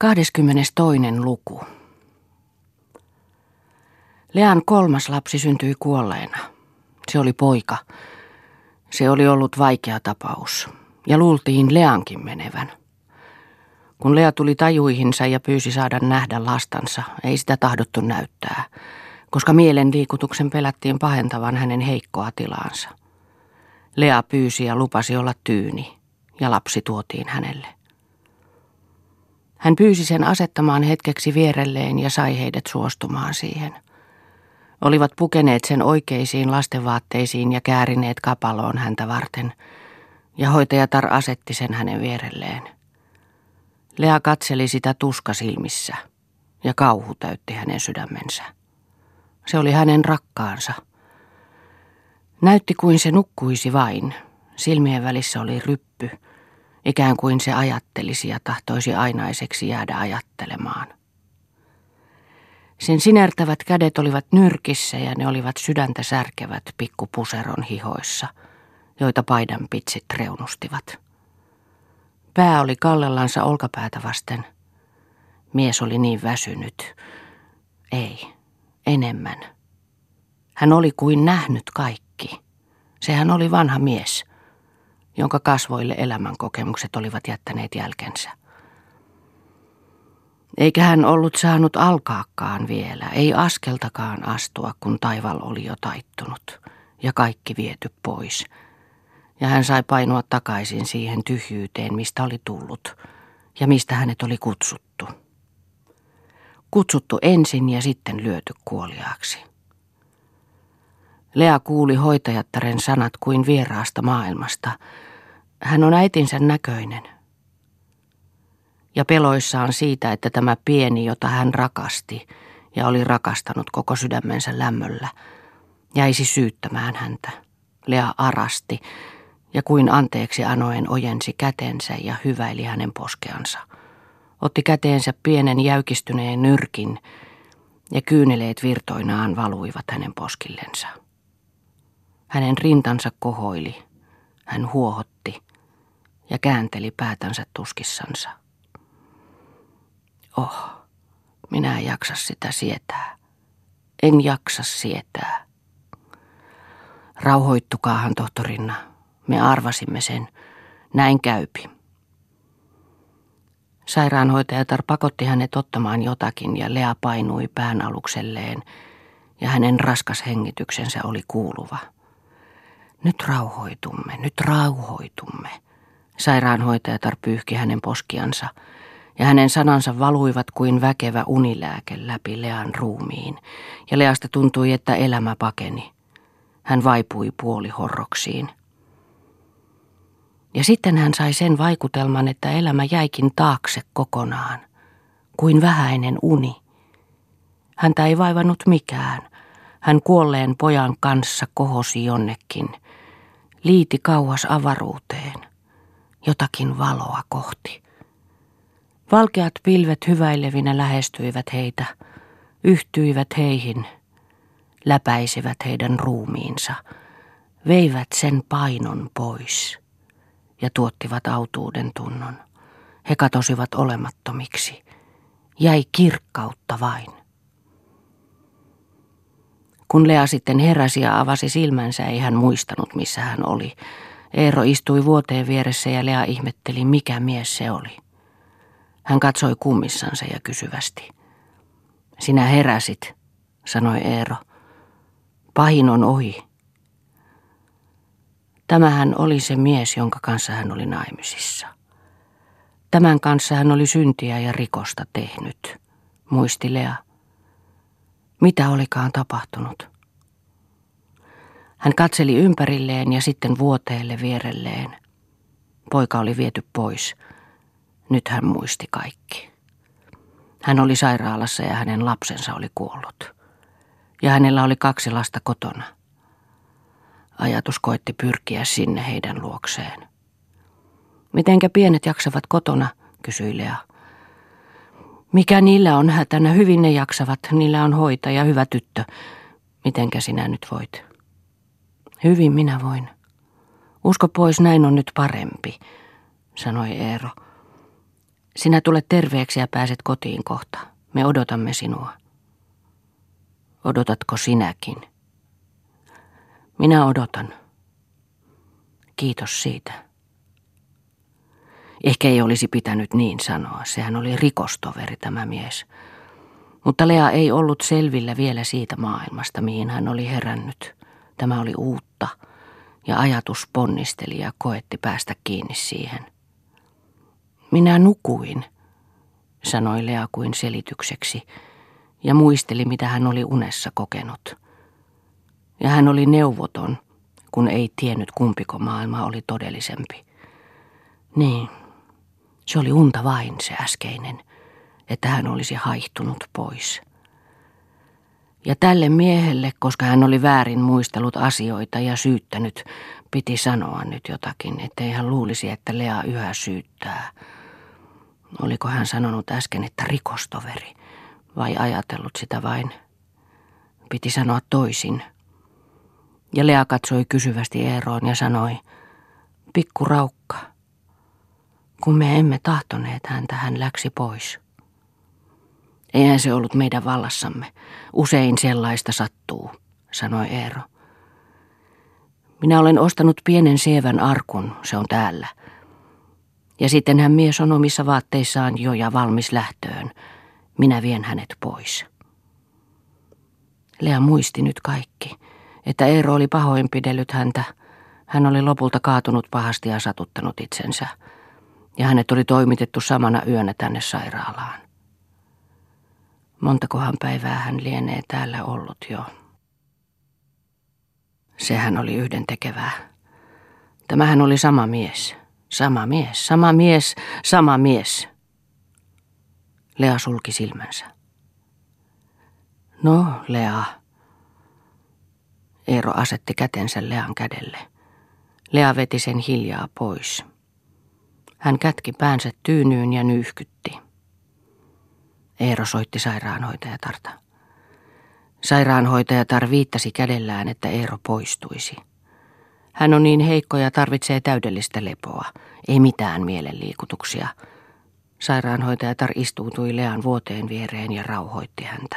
22. luku. Lean kolmas lapsi syntyi kuolleena. Se oli poika. Se oli ollut vaikea tapaus. Ja luultiin Leankin menevän. Kun Lea tuli tajuihinsa ja pyysi saada nähdä lastansa, ei sitä tahdottu näyttää, koska mielen liikutuksen pelättiin pahentavan hänen heikkoa tilaansa. Lea pyysi ja lupasi olla tyyni, ja lapsi tuotiin hänelle. Hän pyysi sen asettamaan hetkeksi vierelleen ja sai heidät suostumaan siihen. Olivat pukeneet sen oikeisiin lastenvaatteisiin ja käärineet kapaloon häntä varten, ja hoitajatar asetti sen hänen vierelleen. Lea katseli sitä tuska silmissä, ja kauhu täytti hänen sydämensä. Se oli hänen rakkaansa. Näytti kuin se nukkuisi vain. Silmien välissä oli ryppy – ikään kuin se ajattelisi ja tahtoisi ainaiseksi jäädä ajattelemaan. Sen sinertävät kädet olivat nyrkissä ja ne olivat sydäntä särkevät pikkupuseron hihoissa, joita paidan pitsit reunustivat. Pää oli kallellansa olkapäätä vasten. Mies oli niin väsynyt. Ei, enemmän. Hän oli kuin nähnyt kaikki. Sehän oli vanha mies – jonka kasvoille elämänkokemukset olivat jättäneet jälkensä. Eikä hän ollut saanut alkaakaan vielä, ei askeltakaan astua, kun taival oli jo taittunut ja kaikki viety pois. Ja hän sai painua takaisin siihen tyhjyyteen, mistä oli tullut ja mistä hänet oli kutsuttu. Kutsuttu ensin ja sitten lyöty kuoliaaksi. Lea kuuli hoitajattaren sanat kuin vieraasta maailmasta – hän on äitinsä näköinen. Ja peloissaan siitä, että tämä pieni, jota hän rakasti ja oli rakastanut koko sydämensä lämmöllä, jäisi syyttämään häntä. Lea arasti ja kuin anteeksi anoen ojensi kätensä ja hyväili hänen poskeansa. Otti käteensä pienen jäykistyneen nyrkin ja kyyneleet virtoinaan valuivat hänen poskillensa. Hänen rintansa kohoili. Hän huohotti ja käänteli päätänsä tuskissansa. Oh, minä en jaksa sitä sietää. En jaksa sietää. Rauhoittukaahan, tohtorinna. Me arvasimme sen. Näin käypi. Sairaanhoitajatar pakotti hänet ottamaan jotakin ja Lea painui pään alukselleen ja hänen raskas hengityksensä oli kuuluva. Nyt rauhoitumme, nyt rauhoitumme – Sairaanhoitajatar pyyhki hänen poskiansa, ja hänen sanansa valuivat kuin väkevä unilääke läpi Lean ruumiin, ja Leasta tuntui, että elämä pakeni. Hän vaipui puolihorroksiin. Ja sitten hän sai sen vaikutelman, että elämä jäikin taakse kokonaan, kuin vähäinen uni. Häntä ei vaivannut mikään. Hän kuolleen pojan kanssa kohosi jonnekin, liiti kauas avaruuteen jotakin valoa kohti. Valkeat pilvet hyväilevinä lähestyivät heitä, yhtyivät heihin, läpäisivät heidän ruumiinsa, veivät sen painon pois ja tuottivat autuuden tunnon. He katosivat olemattomiksi. Jäi kirkkautta vain. Kun Lea sitten heräsi ja avasi silmänsä, ei hän muistanut, missä hän oli. Eero istui vuoteen vieressä ja Lea ihmetteli, mikä mies se oli. Hän katsoi kummissansa ja kysyvästi. Sinä heräsit, sanoi Eero. Pahin on ohi. Tämähän oli se mies, jonka kanssa hän oli naimisissa. Tämän kanssa hän oli syntiä ja rikosta tehnyt, muisti Lea. Mitä olikaan tapahtunut? Hän katseli ympärilleen ja sitten vuoteelle vierelleen. Poika oli viety pois. Nyt hän muisti kaikki. Hän oli sairaalassa ja hänen lapsensa oli kuollut. Ja hänellä oli kaksi lasta kotona. Ajatus koitti pyrkiä sinne heidän luokseen. Mitenkä pienet jaksavat kotona, kysyi Lea. Mikä niillä on hätänä, hyvin ne jaksavat, niillä on hoitaja, hyvä tyttö. Mitenkä sinä nyt voit? Hyvin minä voin. Usko pois, näin on nyt parempi, sanoi Eero. Sinä tulet terveeksi ja pääset kotiin kohta. Me odotamme sinua. Odotatko sinäkin? Minä odotan. Kiitos siitä. Ehkä ei olisi pitänyt niin sanoa. Sehän oli rikostoveri tämä mies. Mutta Lea ei ollut selvillä vielä siitä maailmasta, mihin hän oli herännyt. Tämä oli uutta, ja ajatus ponnisteli ja koetti päästä kiinni siihen. Minä nukuin, sanoi Lea kuin selitykseksi, ja muisteli, mitä hän oli unessa kokenut. Ja hän oli neuvoton, kun ei tiennyt kumpiko maailma oli todellisempi. Niin, se oli unta vain se äskeinen, että hän olisi haihtunut pois. Ja tälle miehelle, koska hän oli väärin muistellut asioita ja syyttänyt, piti sanoa nyt jotakin, ettei hän luulisi, että Lea yhä syyttää. Oliko hän sanonut äsken, että rikostoveri, vai ajatellut sitä vain? Piti sanoa toisin. Ja Lea katsoi kysyvästi Eeroon ja sanoi, pikku raukka. Kun me emme tahtoneet häntä, hän läksi pois. Eihän se ollut meidän vallassamme. Usein sellaista sattuu, sanoi Eero. Minä olen ostanut pienen sievän arkun, se on täällä. Ja sitten hän mies on omissa vaatteissaan jo ja valmis lähtöön. Minä vien hänet pois. Lea muisti nyt kaikki, että Eero oli pahoinpidellyt häntä. Hän oli lopulta kaatunut pahasti ja satuttanut itsensä. Ja hänet oli toimitettu samana yönä tänne sairaalaan. Montakohan päivää hän lienee täällä ollut jo. Sehän oli yhden tekevää. Tämähän oli sama mies. Sama mies, sama mies, sama mies. Lea sulki silmänsä. No, Lea. Eero asetti kätensä Lean kädelle. Lea veti sen hiljaa pois. Hän kätki päänsä tyynyyn ja nyyhkytti. Eero soitti sairaanhoitajatarta. Sairaanhoitajatar viittasi kädellään, että Eero poistuisi. Hän on niin heikko ja tarvitsee täydellistä lepoa, ei mitään mielenliikutuksia. Sairaanhoitajatar istuutui Lean vuoteen viereen ja rauhoitti häntä.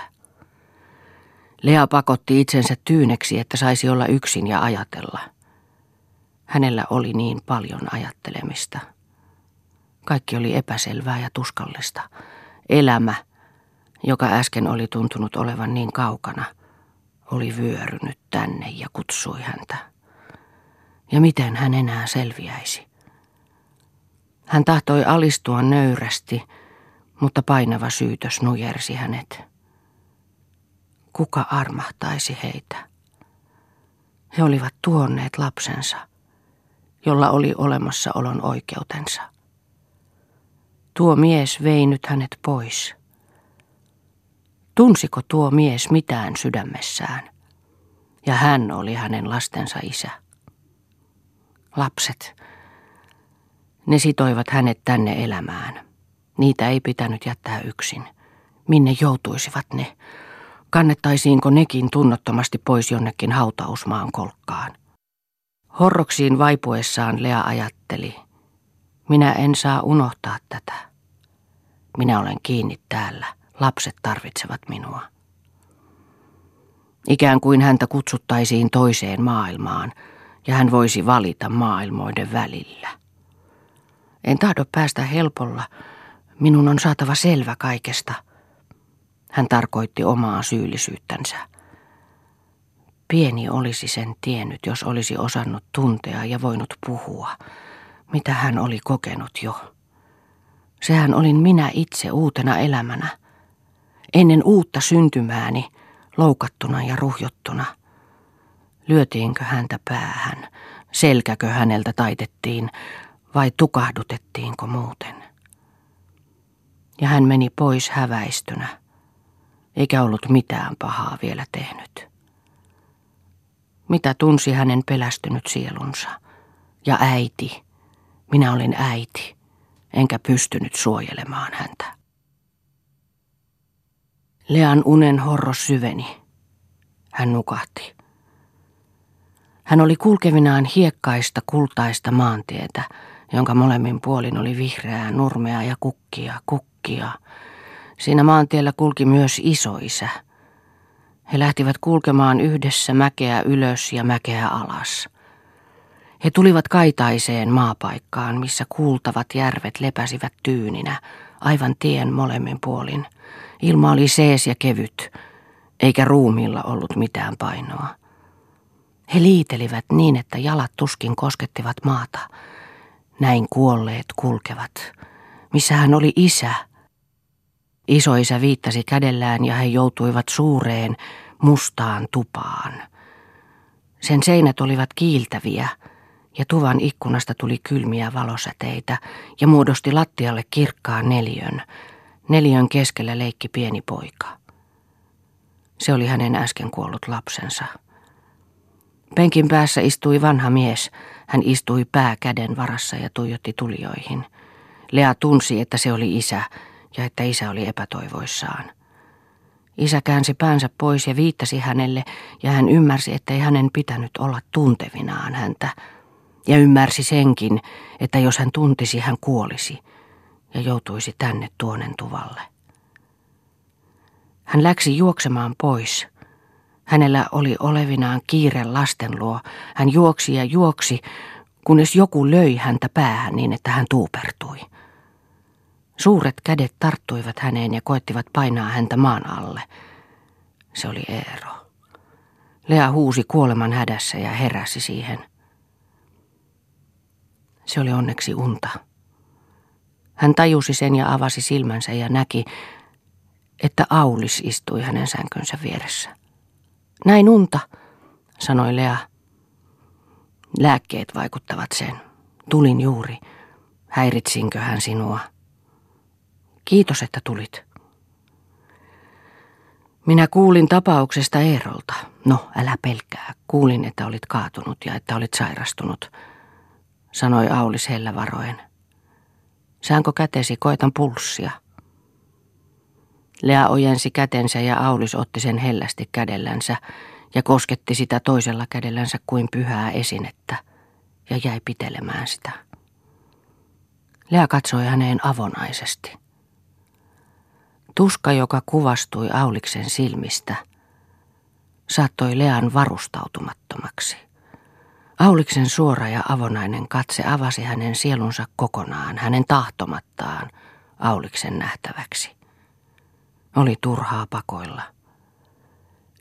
Lea pakotti itsensä tyyneksi, että saisi olla yksin ja ajatella. Hänellä oli niin paljon ajattelemista. Kaikki oli epäselvää ja tuskallista. Elämä – joka äsken oli tuntunut olevan niin kaukana, oli vyörynyt tänne ja kutsui häntä. Ja miten hän enää selviäisi? Hän tahtoi alistua nöyrästi, mutta painava syytös nujersi hänet. Kuka armahtaisi heitä? He olivat tuonneet lapsensa, jolla oli olemassaolon oikeutensa. Tuo mies vei nyt hänet pois – Tunsiko tuo mies mitään sydämessään? Ja hän oli hänen lastensa isä. Lapset. Ne sitoivat hänet tänne elämään. Niitä ei pitänyt jättää yksin. Minne joutuisivat ne? Kannettaisiinko nekin tunnottomasti pois jonnekin hautausmaan kolkkaan? Horroksiin vaipuessaan Lea ajatteli, minä en saa unohtaa tätä. Minä olen kiinni täällä Lapset tarvitsevat minua. Ikään kuin häntä kutsuttaisiin toiseen maailmaan ja hän voisi valita maailmoiden välillä. En tahdo päästä helpolla. Minun on saatava selvä kaikesta. Hän tarkoitti omaa syyllisyyttänsä. Pieni olisi sen tiennyt, jos olisi osannut tuntea ja voinut puhua, mitä hän oli kokenut jo. Sehän olin minä itse uutena elämänä ennen uutta syntymääni, loukattuna ja ruhjottuna. Lyötiinkö häntä päähän, selkäkö häneltä taitettiin vai tukahdutettiinko muuten? Ja hän meni pois häväistynä, eikä ollut mitään pahaa vielä tehnyt. Mitä tunsi hänen pelästynyt sielunsa? Ja äiti, minä olin äiti, enkä pystynyt suojelemaan häntä. Lean unen horros syveni. Hän nukahti. Hän oli kulkevinaan hiekkaista kultaista maantietä, jonka molemmin puolin oli vihreää, nurmea ja kukkia, kukkia. Siinä maantiellä kulki myös isoisä. He lähtivät kulkemaan yhdessä mäkeä ylös ja mäkeä alas. He tulivat kaitaiseen maapaikkaan, missä kuultavat järvet lepäsivät tyyninä, aivan tien molemmin puolin. Ilma oli sees ja kevyt, eikä ruumilla ollut mitään painoa. He liitelivät niin, että jalat tuskin koskettivat maata. Näin kuolleet kulkevat. Missä hän oli isä? Isoisä viittasi kädellään ja he joutuivat suureen, mustaan tupaan. Sen seinät olivat kiiltäviä ja tuvan ikkunasta tuli kylmiä valosäteitä ja muodosti lattialle kirkkaan neljön. Neljön keskellä leikki pieni poika. Se oli hänen äsken kuollut lapsensa. Penkin päässä istui vanha mies. Hän istui pää käden varassa ja tuijotti tulijoihin. Lea tunsi, että se oli isä ja että isä oli epätoivoissaan. Isä käänsi päänsä pois ja viittasi hänelle ja hän ymmärsi, ettei hänen pitänyt olla tuntevinaan häntä. Ja ymmärsi senkin, että jos hän tuntisi, hän kuolisi ja joutuisi tänne tuonen tuvalle. Hän läksi juoksemaan pois. Hänellä oli olevinaan kiire lasten luo. Hän juoksi ja juoksi, kunnes joku löi häntä päähän niin, että hän tuupertui. Suuret kädet tarttuivat häneen ja koettivat painaa häntä maan alle. Se oli Eero. Lea huusi kuoleman hädässä ja heräsi siihen. Se oli onneksi unta. Hän tajusi sen ja avasi silmänsä ja näki, että Aulis istui hänen sänkynsä vieressä. Näin unta, sanoi Lea. Lääkkeet vaikuttavat sen. Tulin juuri. Häiritsinkö hän sinua? Kiitos, että tulit. Minä kuulin tapauksesta Eerolta. No, älä pelkää. Kuulin, että olit kaatunut ja että olit sairastunut, sanoi Aulis hellä varoen. Säänkö kätesi, koitan pulssia. Lea ojensi kätensä ja Aulis otti sen hellästi kädellänsä ja kosketti sitä toisella kädellänsä kuin pyhää esinettä ja jäi pitelemään sitä. Lea katsoi häneen avonaisesti. Tuska, joka kuvastui Auliksen silmistä, saattoi Lean varustautumattomaksi. Auliksen suora ja avonainen katse avasi hänen sielunsa kokonaan, hänen tahtomattaan Auliksen nähtäväksi. Oli turhaa pakoilla.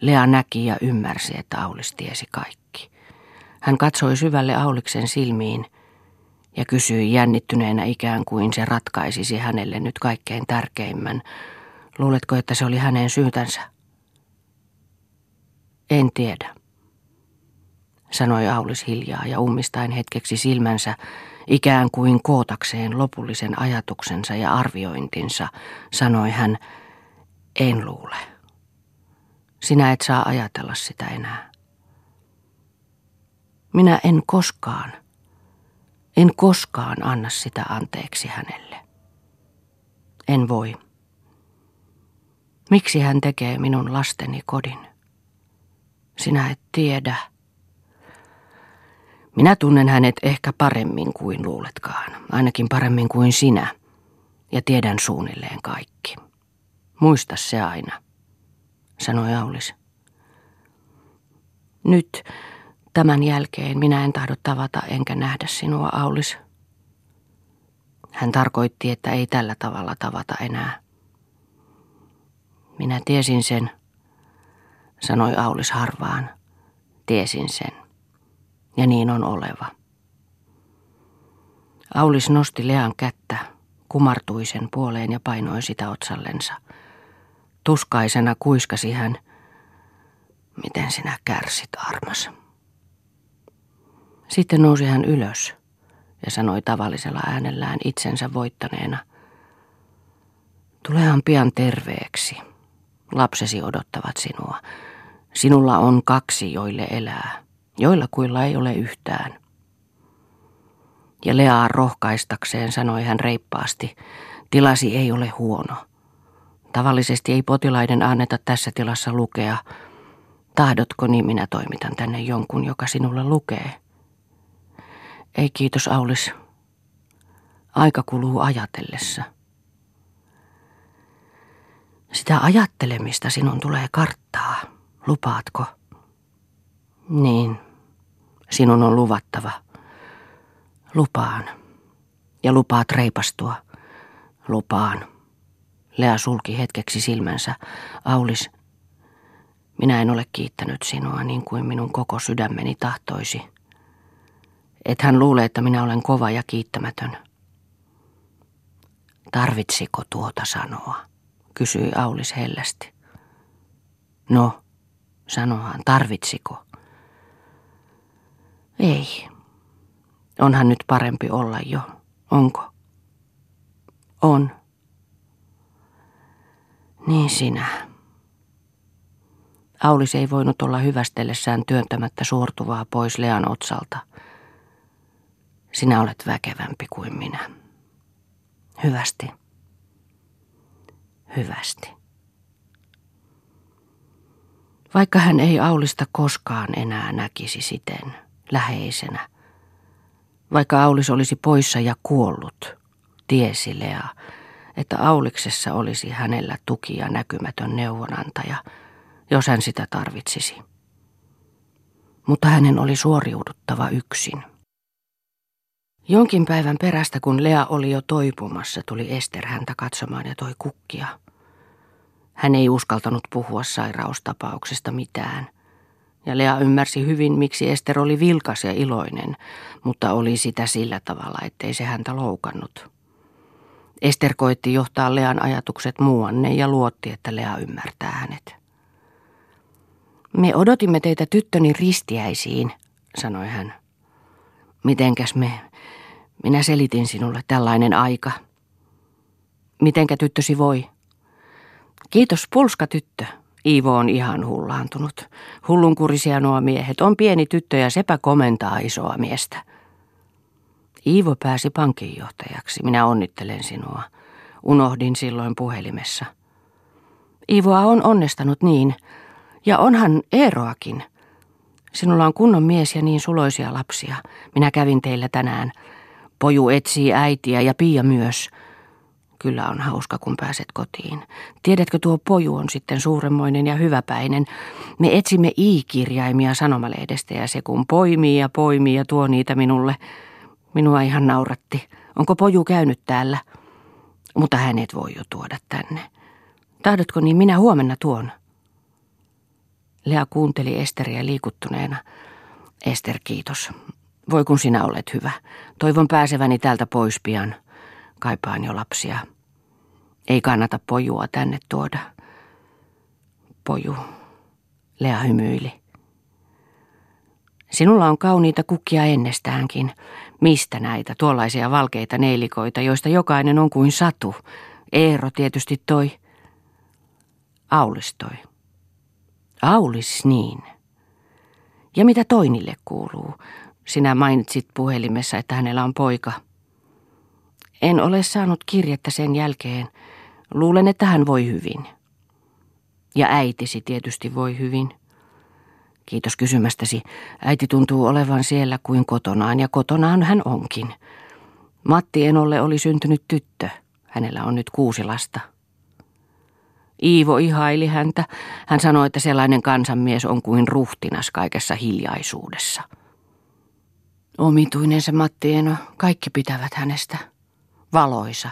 Lea näki ja ymmärsi, että Aulis tiesi kaikki. Hän katsoi syvälle Auliksen silmiin ja kysyi jännittyneenä ikään kuin se ratkaisisi hänelle nyt kaikkein tärkeimmän. Luuletko, että se oli hänen syytänsä? En tiedä, sanoi Aulis hiljaa ja ummistain hetkeksi silmänsä, ikään kuin kootakseen lopullisen ajatuksensa ja arviointinsa, sanoi hän, en luule. Sinä et saa ajatella sitä enää. Minä en koskaan, en koskaan anna sitä anteeksi hänelle. En voi. Miksi hän tekee minun lasteni kodin? Sinä et tiedä. Minä tunnen hänet ehkä paremmin kuin luuletkaan, ainakin paremmin kuin sinä, ja tiedän suunnilleen kaikki. Muista se aina, sanoi Aulis. Nyt, tämän jälkeen, minä en tahdo tavata enkä nähdä sinua, Aulis. Hän tarkoitti, että ei tällä tavalla tavata enää. Minä tiesin sen, sanoi Aulis harvaan. Tiesin sen. Ja niin on oleva. Aulis nosti Lean kättä, kumartui sen puoleen ja painoi sitä otsallensa – Tuskaisena kuiskasi hän, miten sinä kärsit, armas. Sitten nousi hän ylös ja sanoi tavallisella äänellään itsensä voittaneena. Tulehan pian terveeksi. Lapsesi odottavat sinua. Sinulla on kaksi, joille elää, joilla kuilla ei ole yhtään. Ja Leaa rohkaistakseen sanoi hän reippaasti, tilasi ei ole huono. Tavallisesti ei potilaiden anneta tässä tilassa lukea. Tahdotko, niin minä toimitan tänne jonkun, joka sinulle lukee. Ei kiitos, Aulis. Aika kuluu ajatellessa. Sitä ajattelemista sinun tulee karttaa. Lupaatko? Niin, sinun on luvattava. Lupaan. Ja lupaat reipastua. Lupaan. Lea sulki hetkeksi silmänsä. Aulis, minä en ole kiittänyt sinua niin kuin minun koko sydämeni tahtoisi. Et hän luule, että minä olen kova ja kiittämätön. Tarvitsiko tuota sanoa? kysyi Aulis hellästi. No, sanohan, tarvitsiko? Ei. Onhan nyt parempi olla jo, onko? On. Niin sinä. Aulis ei voinut olla hyvästellessään työntämättä suortuvaa pois Lean otsalta. Sinä olet väkevämpi kuin minä. Hyvästi. Hyvästi. Vaikka hän ei Aulista koskaan enää näkisi siten, läheisenä. Vaikka Aulis olisi poissa ja kuollut, tiesi Lea, että Auliksessa olisi hänellä tuki ja näkymätön neuvonantaja – jos hän sitä tarvitsisi. Mutta hänen oli suoriuduttava yksin. Jonkin päivän perästä, kun Lea oli jo toipumassa, tuli Ester häntä katsomaan ja toi kukkia. Hän ei uskaltanut puhua sairaustapauksesta mitään. Ja Lea ymmärsi hyvin, miksi Ester oli vilkas ja iloinen, mutta oli sitä sillä tavalla, ettei se häntä loukannut. Ester koitti johtaa Lean ajatukset muuanne ja luotti, että Lea ymmärtää hänet. Me odotimme teitä tyttöni ristiäisiin, sanoi hän. Mitenkäs me? Minä selitin sinulle tällainen aika. Mitenkä tyttösi voi? Kiitos pulska tyttö. Iivo on ihan hullaantunut. Hullunkurisia nuo miehet. On pieni tyttö ja sepä komentaa isoa miestä. Iivo pääsi pankinjohtajaksi. Minä onnittelen sinua. Unohdin silloin puhelimessa. Iivoa on onnestanut niin, ja onhan Eeroakin. Sinulla on kunnon mies ja niin suloisia lapsia. Minä kävin teillä tänään. Poju etsii äitiä ja Pia myös. Kyllä on hauska, kun pääset kotiin. Tiedätkö, tuo poju on sitten suuremmoinen ja hyväpäinen. Me etsimme i-kirjaimia sanomalehdestä ja se kun poimii ja poimii ja tuo niitä minulle. Minua ihan nauratti. Onko poju käynyt täällä? Mutta hänet voi jo tuoda tänne. Tahdotko niin minä huomenna tuon? Lea kuunteli Esteriä liikuttuneena. Ester, kiitos. Voi kun sinä olet hyvä. Toivon pääseväni täältä pois pian. Kaipaan jo lapsia. Ei kannata pojua tänne tuoda. Poju. Lea hymyili. Sinulla on kauniita kukkia ennestäänkin. Mistä näitä tuollaisia valkeita neilikoita, joista jokainen on kuin satu? Eero tietysti toi. Aulis toi. Aulis niin. Ja mitä Toinille kuuluu? Sinä mainitsit puhelimessa, että hänellä on poika. En ole saanut kirjettä sen jälkeen. Luulen, että hän voi hyvin. Ja äitisi tietysti voi hyvin. Kiitos kysymästäsi. Äiti tuntuu olevan siellä kuin kotonaan ja kotonaan hän onkin. Matti Enolle oli syntynyt tyttö. Hänellä on nyt kuusi lasta. Iivo ihaili häntä. Hän sanoi, että sellainen kansanmies on kuin ruhtinas kaikessa hiljaisuudessa. Omituinen se Matti Eno. Kaikki pitävät hänestä. Valoisa.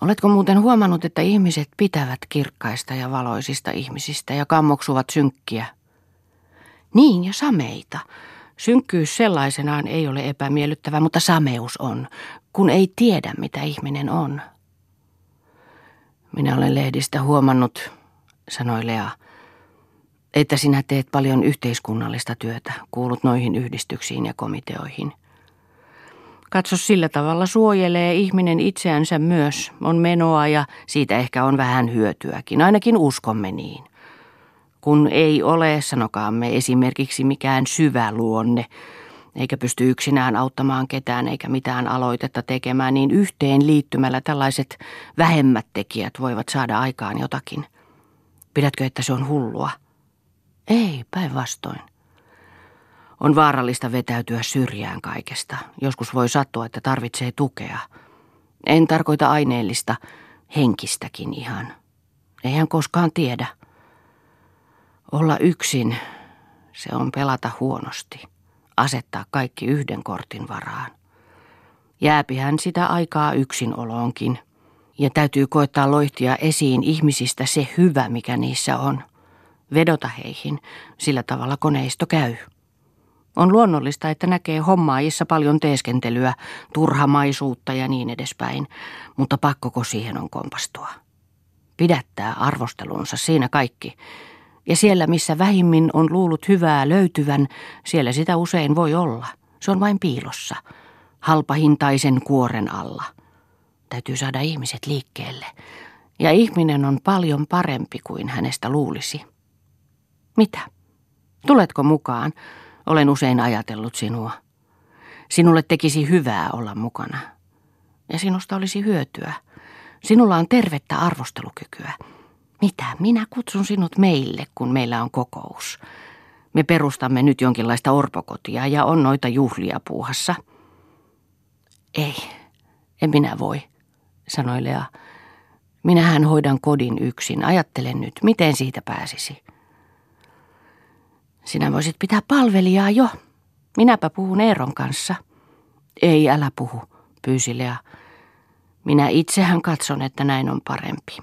Oletko muuten huomannut, että ihmiset pitävät kirkkaista ja valoisista ihmisistä ja kammoksuvat synkkiä? Niin, ja sameita. Synkkyys sellaisenaan ei ole epämiellyttävä, mutta sameus on, kun ei tiedä, mitä ihminen on. Minä olen lehdistä huomannut, sanoi Lea, että sinä teet paljon yhteiskunnallista työtä, kuulut noihin yhdistyksiin ja komiteoihin. Katso sillä tavalla suojelee ihminen itseänsä myös, on menoa ja siitä ehkä on vähän hyötyäkin, ainakin uskomme niin. Kun ei ole, sanokaamme esimerkiksi mikään syvä luonne, eikä pysty yksinään auttamaan ketään eikä mitään aloitetta tekemään, niin yhteen liittymällä tällaiset vähemmät tekijät voivat saada aikaan jotakin. Pidätkö, että se on hullua? Ei, päinvastoin. On vaarallista vetäytyä syrjään kaikesta. Joskus voi sattua, että tarvitsee tukea. En tarkoita aineellista, henkistäkin ihan. Eihän koskaan tiedä. Olla yksin, se on pelata huonosti. Asettaa kaikki yhden kortin varaan. Jääpihän sitä aikaa yksinoloonkin. Ja täytyy koettaa loihtia esiin ihmisistä se hyvä, mikä niissä on. Vedota heihin, sillä tavalla koneisto käy. On luonnollista, että näkee hommaajissa paljon teeskentelyä, turhamaisuutta ja niin edespäin, mutta pakkoko siihen on kompastua. Pidättää arvostelunsa siinä kaikki. Ja siellä, missä vähimmin on luullut hyvää löytyvän, siellä sitä usein voi olla. Se on vain piilossa, halpahintaisen kuoren alla. Täytyy saada ihmiset liikkeelle. Ja ihminen on paljon parempi kuin hänestä luulisi. Mitä? Tuletko mukaan? Olen usein ajatellut sinua. Sinulle tekisi hyvää olla mukana. Ja sinusta olisi hyötyä. Sinulla on tervettä arvostelukykyä. Mitä? Minä kutsun sinut meille, kun meillä on kokous. Me perustamme nyt jonkinlaista orpokotia ja on noita juhlia puuhassa. Ei, en minä voi, sanoi Lea. Minähän hoidan kodin yksin. Ajattelen nyt, miten siitä pääsisi. Sinä voisit pitää palvelijaa jo. Minäpä puhun Eeron kanssa. Ei, älä puhu, pyysi Lea. Minä itsehän katson, että näin on parempi.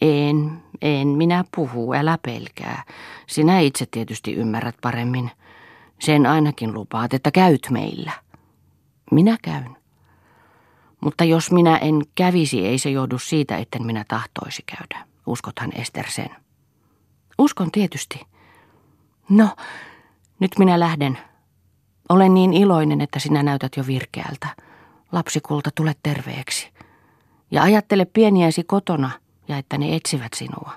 En, en minä puhu, älä pelkää. Sinä itse tietysti ymmärrät paremmin. Sen ainakin lupaat, että käyt meillä. Minä käyn. Mutta jos minä en kävisi, ei se johdu siitä, etten minä tahtoisi käydä. Uskothan Ester sen. Uskon tietysti. No, nyt minä lähden. Olen niin iloinen, että sinä näytät jo virkeältä. Lapsikulta, tule terveeksi. Ja ajattele pieniäsi kotona ja että ne etsivät sinua.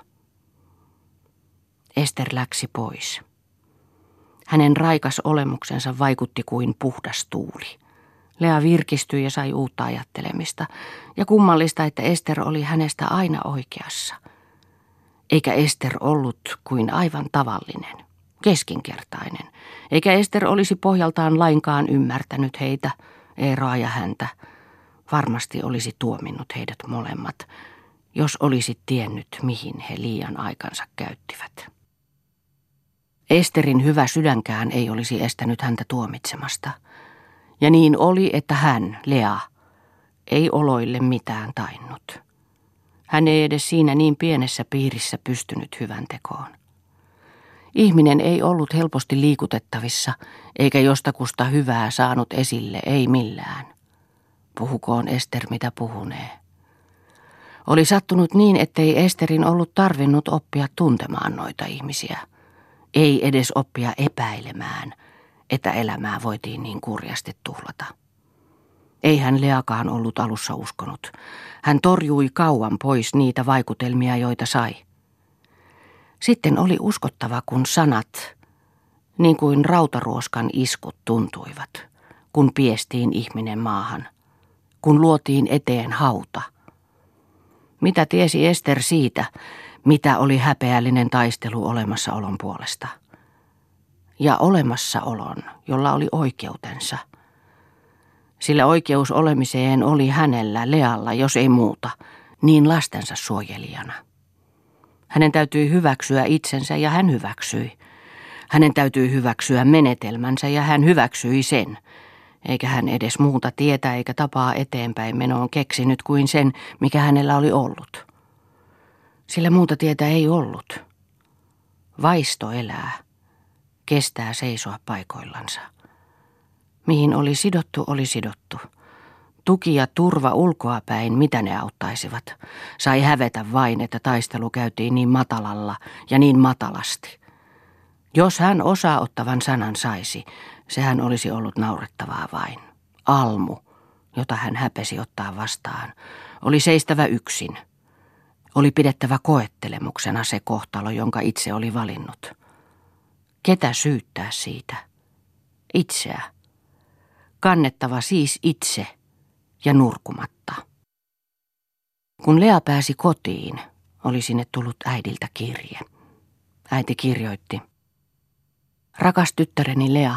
Ester läksi pois. Hänen raikas olemuksensa vaikutti kuin puhdas tuuli. Lea virkistyi ja sai uutta ajattelemista, ja kummallista, että Ester oli hänestä aina oikeassa. Eikä Ester ollut kuin aivan tavallinen keskinkertainen, eikä Ester olisi pohjaltaan lainkaan ymmärtänyt heitä, Eeroa ja häntä. Varmasti olisi tuominnut heidät molemmat, jos olisi tiennyt, mihin he liian aikansa käyttivät. Esterin hyvä sydänkään ei olisi estänyt häntä tuomitsemasta. Ja niin oli, että hän, Lea, ei oloille mitään tainnut. Hän ei edes siinä niin pienessä piirissä pystynyt hyvän tekoon. Ihminen ei ollut helposti liikutettavissa, eikä jostakusta hyvää saanut esille, ei millään. Puhukoon Ester mitä puhunee. Oli sattunut niin, ettei Esterin ollut tarvinnut oppia tuntemaan noita ihmisiä. Ei edes oppia epäilemään, että elämää voitiin niin kurjasti tuhlata. Ei hän Leakaan ollut alussa uskonut. Hän torjui kauan pois niitä vaikutelmia, joita sai – sitten oli uskottava, kun sanat, niin kuin rautaruoskan iskut tuntuivat, kun piestiin ihminen maahan, kun luotiin eteen hauta. Mitä tiesi Ester siitä, mitä oli häpeällinen taistelu olemassaolon puolesta? Ja olemassaolon, jolla oli oikeutensa. Sillä oikeus olemiseen oli hänellä, Lealla, jos ei muuta, niin lastensa suojelijana. Hänen täytyi hyväksyä itsensä ja hän hyväksyi. Hänen täytyy hyväksyä menetelmänsä ja hän hyväksyi sen. Eikä hän edes muuta tietä eikä tapaa eteenpäin menoon keksinyt kuin sen, mikä hänellä oli ollut. Sillä muuta tietä ei ollut. Vaisto elää, kestää seisoa paikoillansa. Mihin oli sidottu, oli sidottu. Tuki ja turva ulkoapäin, mitä ne auttaisivat. Sai hävetä vain, että taistelu käytiin niin matalalla ja niin matalasti. Jos hän osaa ottavan sanan saisi, sehän olisi ollut naurettavaa vain. Almu, jota hän häpesi ottaa vastaan, oli seistävä yksin. Oli pidettävä koettelemuksena se kohtalo, jonka itse oli valinnut. Ketä syyttää siitä? Itseä. Kannettava siis itse – ja nurkumatta. Kun Lea pääsi kotiin, oli sinne tullut äidiltä kirje. Äiti kirjoitti. Rakas tyttäreni Lea,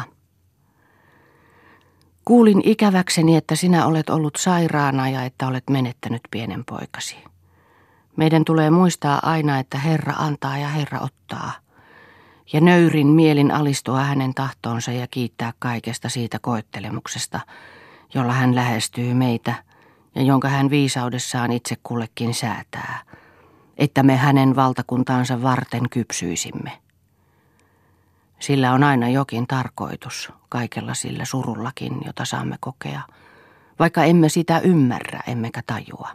kuulin ikäväkseni, että sinä olet ollut sairaana ja että olet menettänyt pienen poikasi. Meidän tulee muistaa aina, että Herra antaa ja Herra ottaa. Ja nöyrin mielin alistua hänen tahtoonsa ja kiittää kaikesta siitä koettelemuksesta, jolla hän lähestyy meitä ja jonka hän viisaudessaan itse kullekin säätää, että me hänen valtakuntaansa varten kypsyisimme. Sillä on aina jokin tarkoitus, kaikella sillä surullakin, jota saamme kokea, vaikka emme sitä ymmärrä emmekä tajua.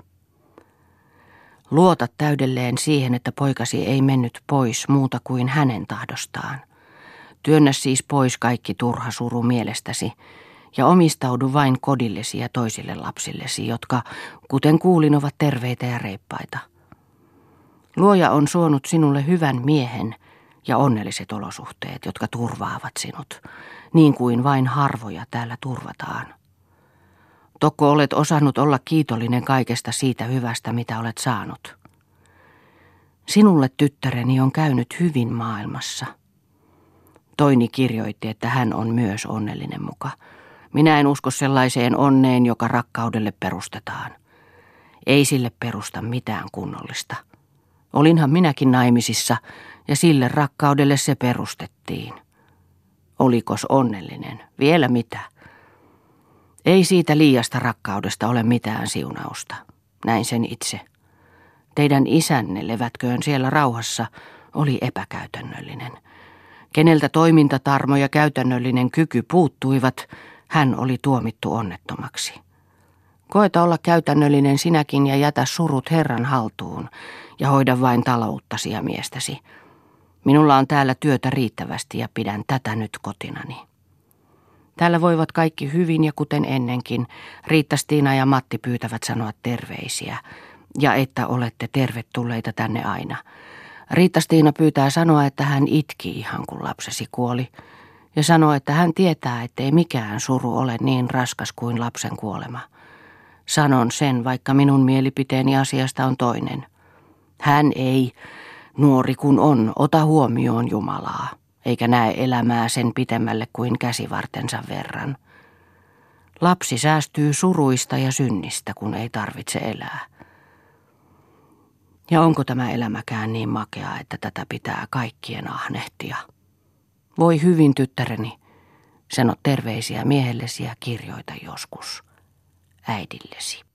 Luota täydelleen siihen, että poikasi ei mennyt pois muuta kuin hänen tahdostaan. Työnnä siis pois kaikki turha suru mielestäsi ja omistaudu vain kodillesi ja toisille lapsillesi, jotka, kuten kuulin, ovat terveitä ja reippaita. Luoja on suonut sinulle hyvän miehen ja onnelliset olosuhteet, jotka turvaavat sinut, niin kuin vain harvoja täällä turvataan. Tokko olet osannut olla kiitollinen kaikesta siitä hyvästä, mitä olet saanut. Sinulle tyttäreni on käynyt hyvin maailmassa. Toini kirjoitti, että hän on myös onnellinen muka. Minä en usko sellaiseen onneen, joka rakkaudelle perustetaan. Ei sille perusta mitään kunnollista. Olinhan minäkin naimisissa ja sille rakkaudelle se perustettiin. Olikos onnellinen? Vielä mitä? Ei siitä liiasta rakkaudesta ole mitään siunausta. Näin sen itse. Teidän isänne, levätköön siellä rauhassa, oli epäkäytännöllinen. Keneltä toimintatarmo ja käytännöllinen kyky puuttuivat, hän oli tuomittu onnettomaksi. Koeta olla käytännöllinen sinäkin ja jätä surut Herran haltuun ja hoida vain talouttasi ja miestäsi. Minulla on täällä työtä riittävästi ja pidän tätä nyt kotinani. Täällä voivat kaikki hyvin ja kuten ennenkin, Riitta-Stiina ja Matti pyytävät sanoa terveisiä ja että olette tervetulleita tänne aina. Riitta-Stiina pyytää sanoa, että hän itki ihan kun lapsesi kuoli ja sanoo, että hän tietää, ettei mikään suru ole niin raskas kuin lapsen kuolema. Sanon sen, vaikka minun mielipiteeni asiasta on toinen. Hän ei, nuori kun on, ota huomioon Jumalaa eikä näe elämää sen pitemmälle kuin käsivartensa verran. Lapsi säästyy suruista ja synnistä, kun ei tarvitse elää. Ja onko tämä elämäkään niin makea, että tätä pitää kaikkien ahnehtia? Voi hyvin, tyttäreni. Sano terveisiä miehellesi ja kirjoita joskus äidillesi.